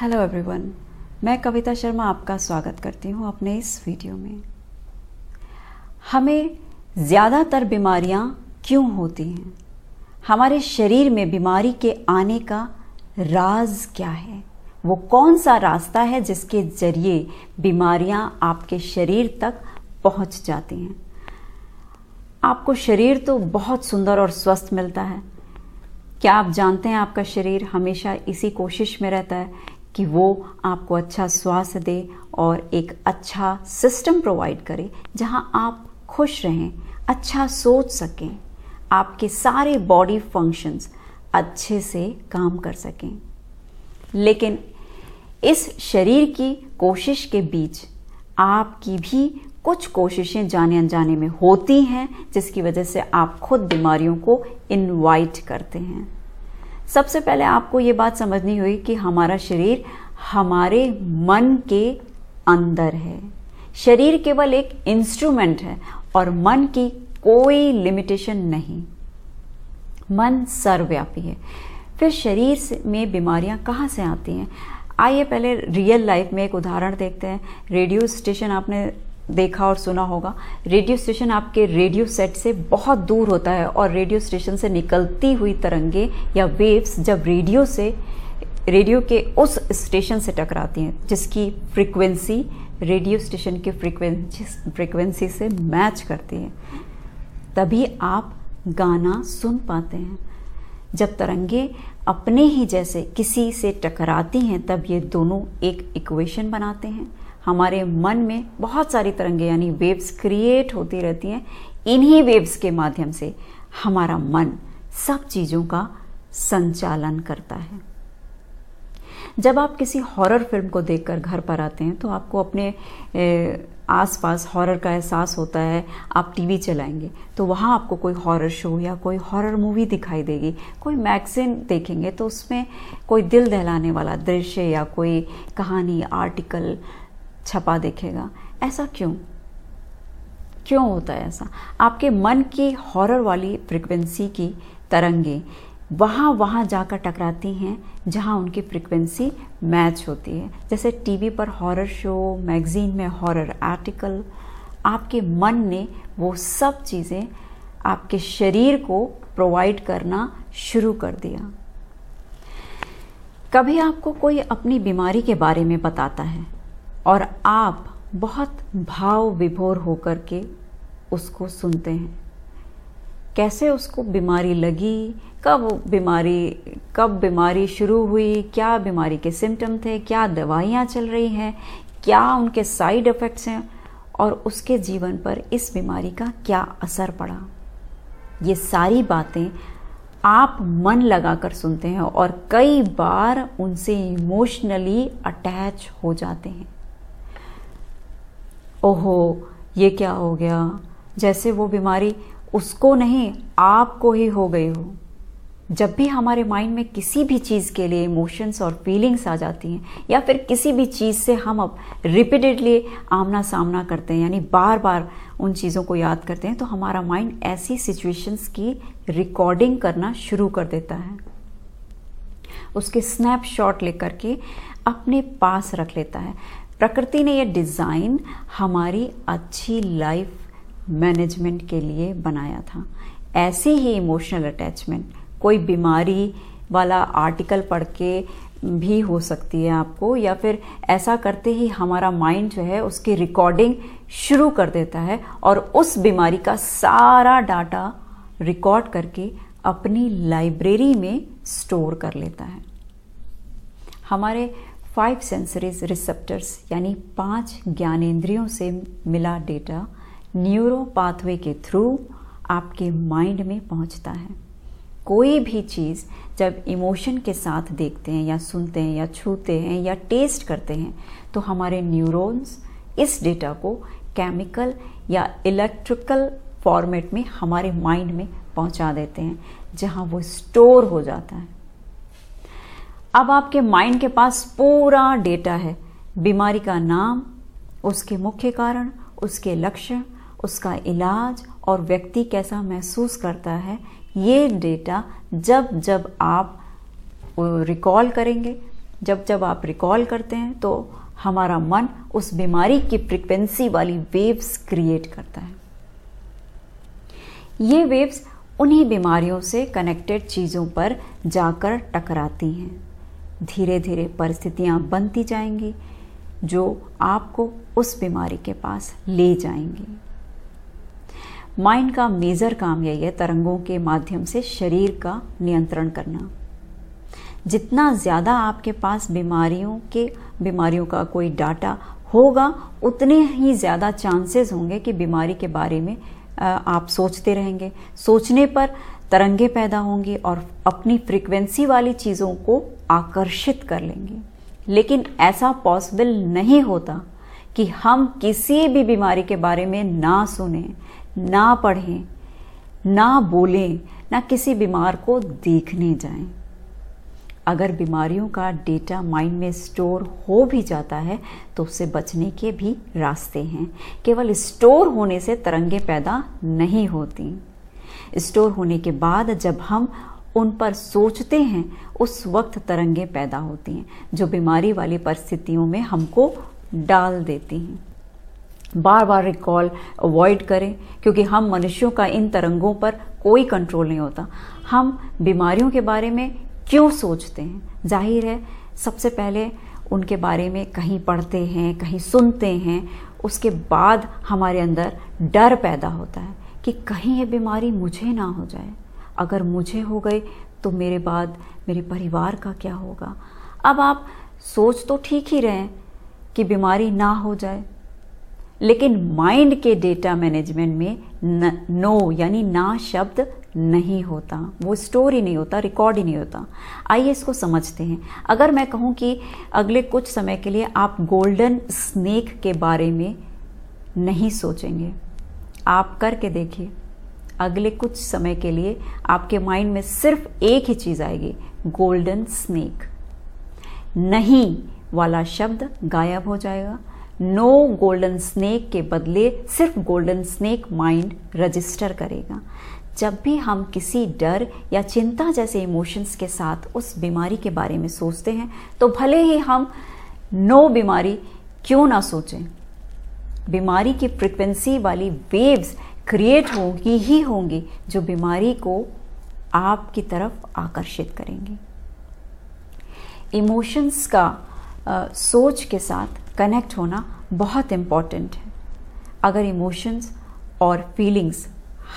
Hello everyone मैं कविता शर्मा आपका स्वागत करती हूँ अपने इस वीडियो में। हमें ज़्यादातर बीमारियाँ क्यों होती हैं? हमारे शरीर में बीमारी के आने का राज क्या है? वो कौन सा रास्ता है जिसके ज़रिए बीमारियाँ आपके शरीर तक पहुँच जाती हैं? आपको शरीर तो बहुत सुंदर और स्वस्थ मिलता है। क्या आप जानते हैं आपका शरीर हमेशा इसी कोशिश में रहता है कि वो आपको अच्छा स्वास्थ्य दे और एक अच्छा सिस्टम प्रोवाइड करे, जहाँ आप खुश रहें अच्छा सोच सकें, आपके सारे बॉडी फ़ंक्शंस अच्छे से काम कर सकें। लेकिन इस शरीर की कोशिश के बीच आपकी भी कुछ कोशिशें जाने अनजाने में होती हैं, जिसकी वजह से आप खुद बीमारियों को इनवाइट करते हैं। सबसे पहले आपको ये बात समझनी हुई कि हमारा शरीर हमारे मन के अंदर है। शरीर केवल एक इंस्ट्रूमेंट है और मन की कोई लिमिटेशन नहीं। मन सर्वव्यापी है। फिर शरीर में बीमारियाँ कहाँ से आती हैं? आइए पहले रियल लाइफ में एक उदाहरण देखते हैं। रेडियो स्टेशन आपने देखा और सुना होगा। रेडियो स्टेशन आपके रेडियो सेट से बहुत दूर होता है और रेडियो स्टेशन से निकलती हुई तरंगे या वेव्स जब रेडियो से, रेडियो के उस स्टेशन से टकराती हैं, जिसकी फ्रीक्वेंसी रेडियो स्टेशन की फ्रीक्वेंसी फ्रीक्वेंसी से मैच करती है, तभी आप गाना सुन पाते हैं। जब तरंगे अपने ही जैसे किसी से टकराती हैं, तब ये दोनों एक इक्वेशन बनाते हैं। हमारे मन में बहुत सारी तरंगे, यानी वेव्स क्रिएट होती रहती हैं, इन्हीं वेव्स के माध्यम से हमारा मन सब चीज़ों का संचालन करता है। जब आप किसी हॉरर फ़िल्म को देखकर घर पर आते हैं तो आपको अपने आसपास हॉरर का एहसास होता है, आप टीवी चलाएँगे तो वहाँ आपको कोई हॉरर शो या कोई हॉरर मूवी दिखाई देगी, कोई मैगजीन देखेंगे तो उसमें कोई दिल दहलाने वाला दृश्य या कोई कहानी आर्टिकल छपा देखेगा। ऐसा क्यों? क्यों होता है ऐसा? आपके मन की हॉरर वाली फ्रिक्वेंसी की तरंगे वहाँ वहाँ जाकर टकराती हैं, जहाँ उनकी फ्रिक्वेंसी मैच होती है। जैसे टीवी पर हॉरर शो मैगजीन में हॉरर आर्टिकल आपके मन ने वो सब चीज़ें आपके शरीर को प्रोवाइड करना शुरू कर दिया। कभी आपको कोई अपनी बीमारी के बारे में बताता है? और आप बहुत भाव विभोर होकर के उसको सुनते हैं। कैसे उसको बीमारी लगी, कब बीमारी कब बीमारी शुरू हुई, क्या बीमारी के सिम्टम थे, क्या दवाइयाँ चल रही हैं, क्या उनके साइड इफ़ेक्ट्स हैं, और उसके जीवन पर इस बीमारी का क्या असर पड़ा। ये सारी बातें आप मन लगाकर सुनते हैं और कई बार उनसे इमोशनली अटैच हो जाते हैं। ओहो, ये क्या हो गया? जैसे वो बीमारी उसको नहीं, आपको ही हो गई हो। जब भी हमारे माइंड में किसी भी चीज़ के लिए इमोशंस और फीलिंग्स आ जाती हैं, या फिर किसी भी चीज़ से हम अब रिपीटेडली आमना सामना करते हैं, यानी बार बार उन चीज़ों को याद करते हैं तो हमारा माइंड ऐसी सिचुएशंस की रिकॉर्डिंग करना शुरू कर देता है। उसके स्नैपशॉट लेकर के अपने पास रख लेता है। प्रकृति ने यह डिज़ाइन हमारी अच्छी लाइफ मैनेजमेंट के लिए बनाया था। ऐसे ही इमोशनल अटैचमेंट, कोई बीमारी वाला आर्टिकल पढ़ के भी हो सकती है आपको, या फिर ऐसा करते ही हमारा माइंड जो है उसकी रिकॉर्डिंग शुरू कर देता है और उस बीमारी का सारा डाटा रिकॉर्ड करके अपनी लाइब्रेरी में स्टोर कर लेता है। हमारे फाइव सेंसरीज रिसेप्टर्स यानी पाँच ज्ञानेंद्रियों से मिला डेटा न्यूरो पाथवे के थ्रू आपके माइंड में पहुँचता है। कोई भी चीज़ जब इमोशन के साथ देखते हैं या सुनते हैं या छूते हैं या टेस्ट करते हैं तो हमारे न्यूरॉन्स इस डेटा को केमिकल या इलेक्ट्रिकल फॉर्मेट में हमारे माइंड में पहुँचा देते हैं, जहाँ वो स्टोर हो जाता है। अब आपके माइंड के पास पूरा डेटा है। बीमारी का नाम, उसके मुख्य कारण, उसके लक्षण, उसका इलाज और व्यक्ति कैसा महसूस करता है, ये डेटा जब जब आप रिकॉल करेंगे, जब जब आप रिकॉल करते हैं तो हमारा मन उस बीमारी की फ्रिक्वेंसी वाली वेव्स क्रिएट करता है। ये वेव्स उन्हीं बीमारियों से कनेक्टेड चीज़ों पर जाकर टकराती हैं। धीरे धीरे परिस्थितियाँ बनती जाएँगी, जो आपको उस बीमारी के पास ले जाएँगी। माइंड का मेजर काम यही है तरंगों के माध्यम से शरीर का नियंत्रण करना। जितना ज़्यादा आपके पास बीमारियों के, बीमारियों का कोई डाटा होगा, उतने ही ज़्यादा चांसेस होंगे कि बीमारी के बारे में आप सोचते रहेंगे। सोचने पर तरंगे पैदा होंगी और अपनी फ्रीक्वेंसी वाली चीज़ों को आकर्षित कर लेंगे। लेकिन ऐसा पॉसिबल नहीं होता कि हम किसी भी बीमारी के बारे में ना सुने, ना पढ़ें, ना बोलें, ना किसी बीमार को देखने जाएँ। अगर बीमारियों का डेटा माइंड में स्टोर हो भी जाता है तो उससे बचने के भी रास्ते हैं। केवल स्टोर होने से तरंगे पैदा नहीं होती। स्टोर होने के बाद जब हम उन पर सोचते हैं, उस वक्त तरंगे पैदा होती हैं, जो बीमारी वाली परिस्थितियों में हमको डाल देती हैं। बार बार रिकॉल अवॉइड करें, क्योंकि हम मनुष्यों का इन तरंगों पर कोई कंट्रोल नहीं होता। हम बीमारियों के बारे में क्यों सोचते हैं? ज़ाहिर है, सबसे पहले उनके बारे में कहीं पढ़ते हैं, कहीं सुनते हैं, उसके बाद हमारे अंदर डर पैदा होता है कि कहीं ये बीमारी मुझे ना हो जाए। अगर मुझे हो गई तो मेरे बाद मेरे परिवार का क्या होगा? अब आप सोच तो ठीक ही रहे कि बीमारी ना हो जाए लेकिन माइंड के डेटा मैनेजमेंट में न, नो यानी ना शब्द नहीं होता। वो स्टोर ही नहीं होता रिकॉर्ड ही नहीं होता। आइए इसको समझते हैं। अगर मैं कहूँ कि अगले कुछ समय के लिए आप गोल्डन स्नेक के बारे में नहीं सोचेंगे आप करके देखिए। अगले कुछ समय के लिए आपके माइंड में सिर्फ़ एक ही चीज़ आएगी गोल्डन स्नेक नहीं वाला शब्द गायब हो जाएगा। नो गोल्डन स्नेक के बदले सिर्फ़ गोल्डन स्नेक माइंड रजिस्टर करेगा। जब भी हम किसी डर या चिंता जैसे इमोशंस के साथ उस बीमारी के बारे में सोचते हैं तो भले ही हम नो बीमारी क्यों ना सोचें। बीमारी की फ्रिक्वेंसी वाली वेव्स क्रिएट होंगी ही होंगी जो बीमारी को आपकी तरफ़ आकर्षित करेंगे। इमोशंस का आ, सोच के साथ कनेक्ट होना बहुत इंपॉर्टेंट है। अगर इमोशंस और फीलिंग्स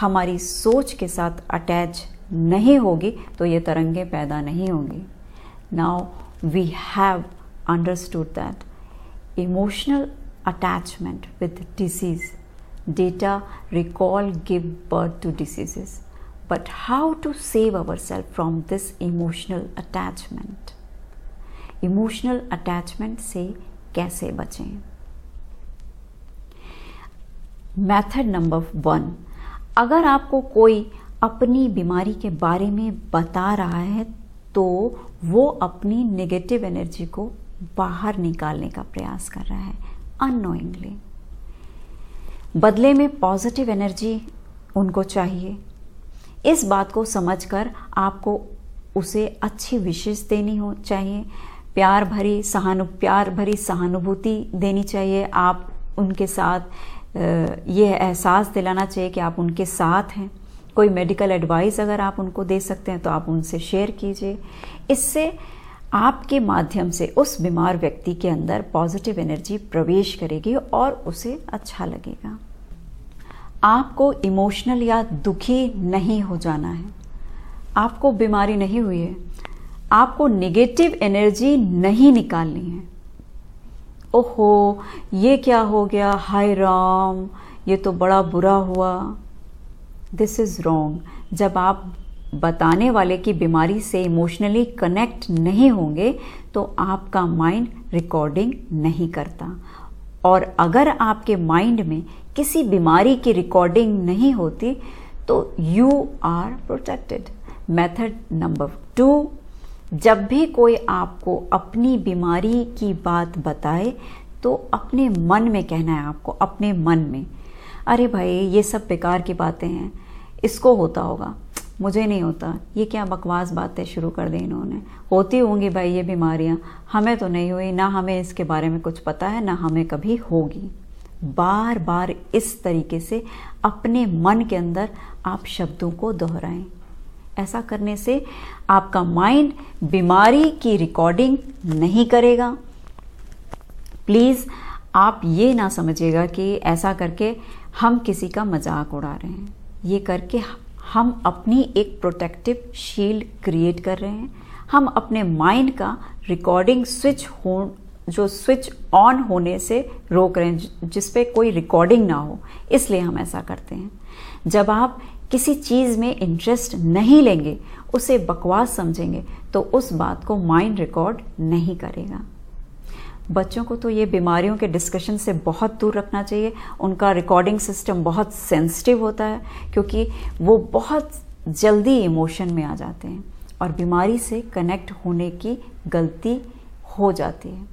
हमारी सोच के साथ अटैच नहीं होगी तो ये तरंगे पैदा नहीं होंगी। Now we have understood that emotional attachment with disease recall give birth to diseases but how to save our self from this emotional attachment emotional attachment से कैसे बचें? मेथड नंबर वन अगर आपको कोई अपनी बीमारी के बारे में बता रहा है तो वो अपनी नेगेटिव एनर्जी को बाहर निकालने का प्रयास कर रहा है अनोइंगली बदले में पॉजिटिव एनर्जी उनको चाहिए। इस बात को समझकर आपको उसे अच्छी विशेष देनी हो, चाहिए। प्यार भरी, सहानु, प्यार भरी सहानुभूति देनी चाहिए। आप उनके साथ ये एहसास दिलाना चाहिए कि आप उनके साथ हैं। कोई मेडिकल एडवाइस अगर आप उनको दे सकते हैं तो आप उनसे शेयर कीजिए। इससे आपके माध्यम से उस बीमार व्यक्ति के अंदर पॉजिटिव एनर्जी प्रवेश करेगी और उसे अच्छा लगेगा। आपको इमोशनल या दुखी नहीं हो जाना है। आपको बीमारी नहीं हुई है। आपको नेगेटिव एनर्जी नहीं निकालनी है। ओहो, ये क्या हो गया? हाय राम, ये तो बड़ा बुरा हुआ। दिस इज़ रॉन्ग जब आप बताने वाले की बीमारी से इमोशनली कनेक्ट नहीं होंगे तो आपका माइंड रिकॉर्डिंग नहीं करता। और अगर आपके माइंड में किसी बीमारी की रिकॉर्डिंग नहीं होती तो you are protected method number two जब भी कोई आपको अपनी बीमारी की बात बताए तो अपने मन में कहना है आपको, अपने मन में। अरे भाई, ये सब बेकार की बातें हैं। इसको होता होगा। मुझे नहीं होता। ये क्या बकवास बातें शुरू कर दी इन्होंने? होती होंगी भाई ये बीमारियाँ। हमें तो नहीं हुई, ना हमें इसके बारे में कुछ पता है, ना हमें कभी होगी। बार बार इस तरीके से अपने मन के अंदर आप शब्दों को दोहराएँ। ऐसा करने से आपका माइंड बीमारी की रिकॉर्डिंग नहीं करेगा। प्लीज़, आप ये ना समझिएगा कि ऐसा करके हम किसी का मज़ाक उड़ा रहे हैं। ये करके हम अपनी एक प्रोटेक्टिव शील्ड क्रिएट कर रहे हैं। हम अपने माइंड का रिकॉर्डिंग स्विच हो, जो स्विच ऑन होने से रोक रहे हैं जिस पे कोई रिकॉर्डिंग ना हो। इसलिए हम ऐसा करते हैं। जब आप किसी चीज़ में इंटरेस्ट नहीं लेंगे, उसे बकवास समझेंगे तो उस बात को माइंड रिकॉर्ड नहीं करेगा। बच्चों को तो ये बीमारियों के डिस्कशन से बहुत दूर रखना चाहिए। उनका रिकॉर्डिंग सिस्टम बहुत सेंसिटिव होता है, क्योंकि वो बहुत जल्दी इमोशन में आ जाते हैं और बीमारी से कनेक्ट होने की गलती हो जाती है।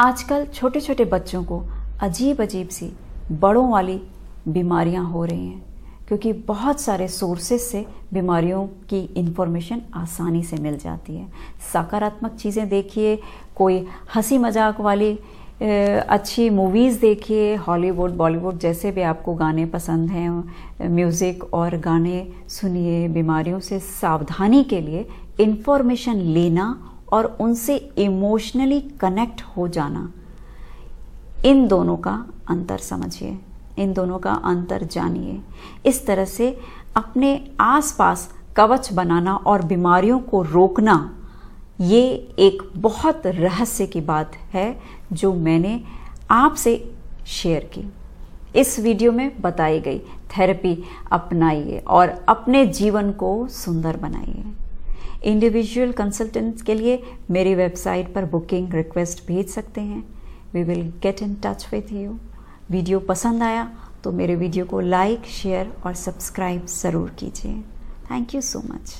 आजकल छोटे छोटे बच्चों को अजीब अजीब सी बड़ों वाली बीमारियाँ हो रही हैं। क्योंकि बहुत सारे सोर्सेस से बीमारियों की इन्फॉर्मेशन आसानी से मिल जाती है। सकारात्मक चीज़ें देखिए, कोई हँसी मज़ाक वाली अच्छी मूवीज़ देखिए हॉलीवुड बॉलीवुड जैसे भी आपको गाने पसंद हैं म्यूज़िक और गाने सुनिए, बीमारियों से सावधानी के लिए इन्फॉर्मेशन लेना और उनसे इमोशनली कनेक्ट हो जाना। इन दोनों का अंतर समझिए। इन दोनों का अंतर जानिए। इस तरह से अपने आसपास कवच बनाना और बीमारियों को रोकना, ये एक बहुत रहस्य की बात है जो मैंने आपसे शेयर की। इस वीडियो में बताई गई थेरेपी अपनाइए और अपने जीवन को सुंदर बनाइए। इंडिविजुअल कंसल्टेंट के लिए मेरी वेबसाइट पर बुकिंग रिक्वेस्ट भेज सकते हैं। We will get in touch with you. Video पसंद आया तो मेरे वीडियो को लाइक, शेयर और सब्सक्राइब ज़रूर कीजिए। Thank you so much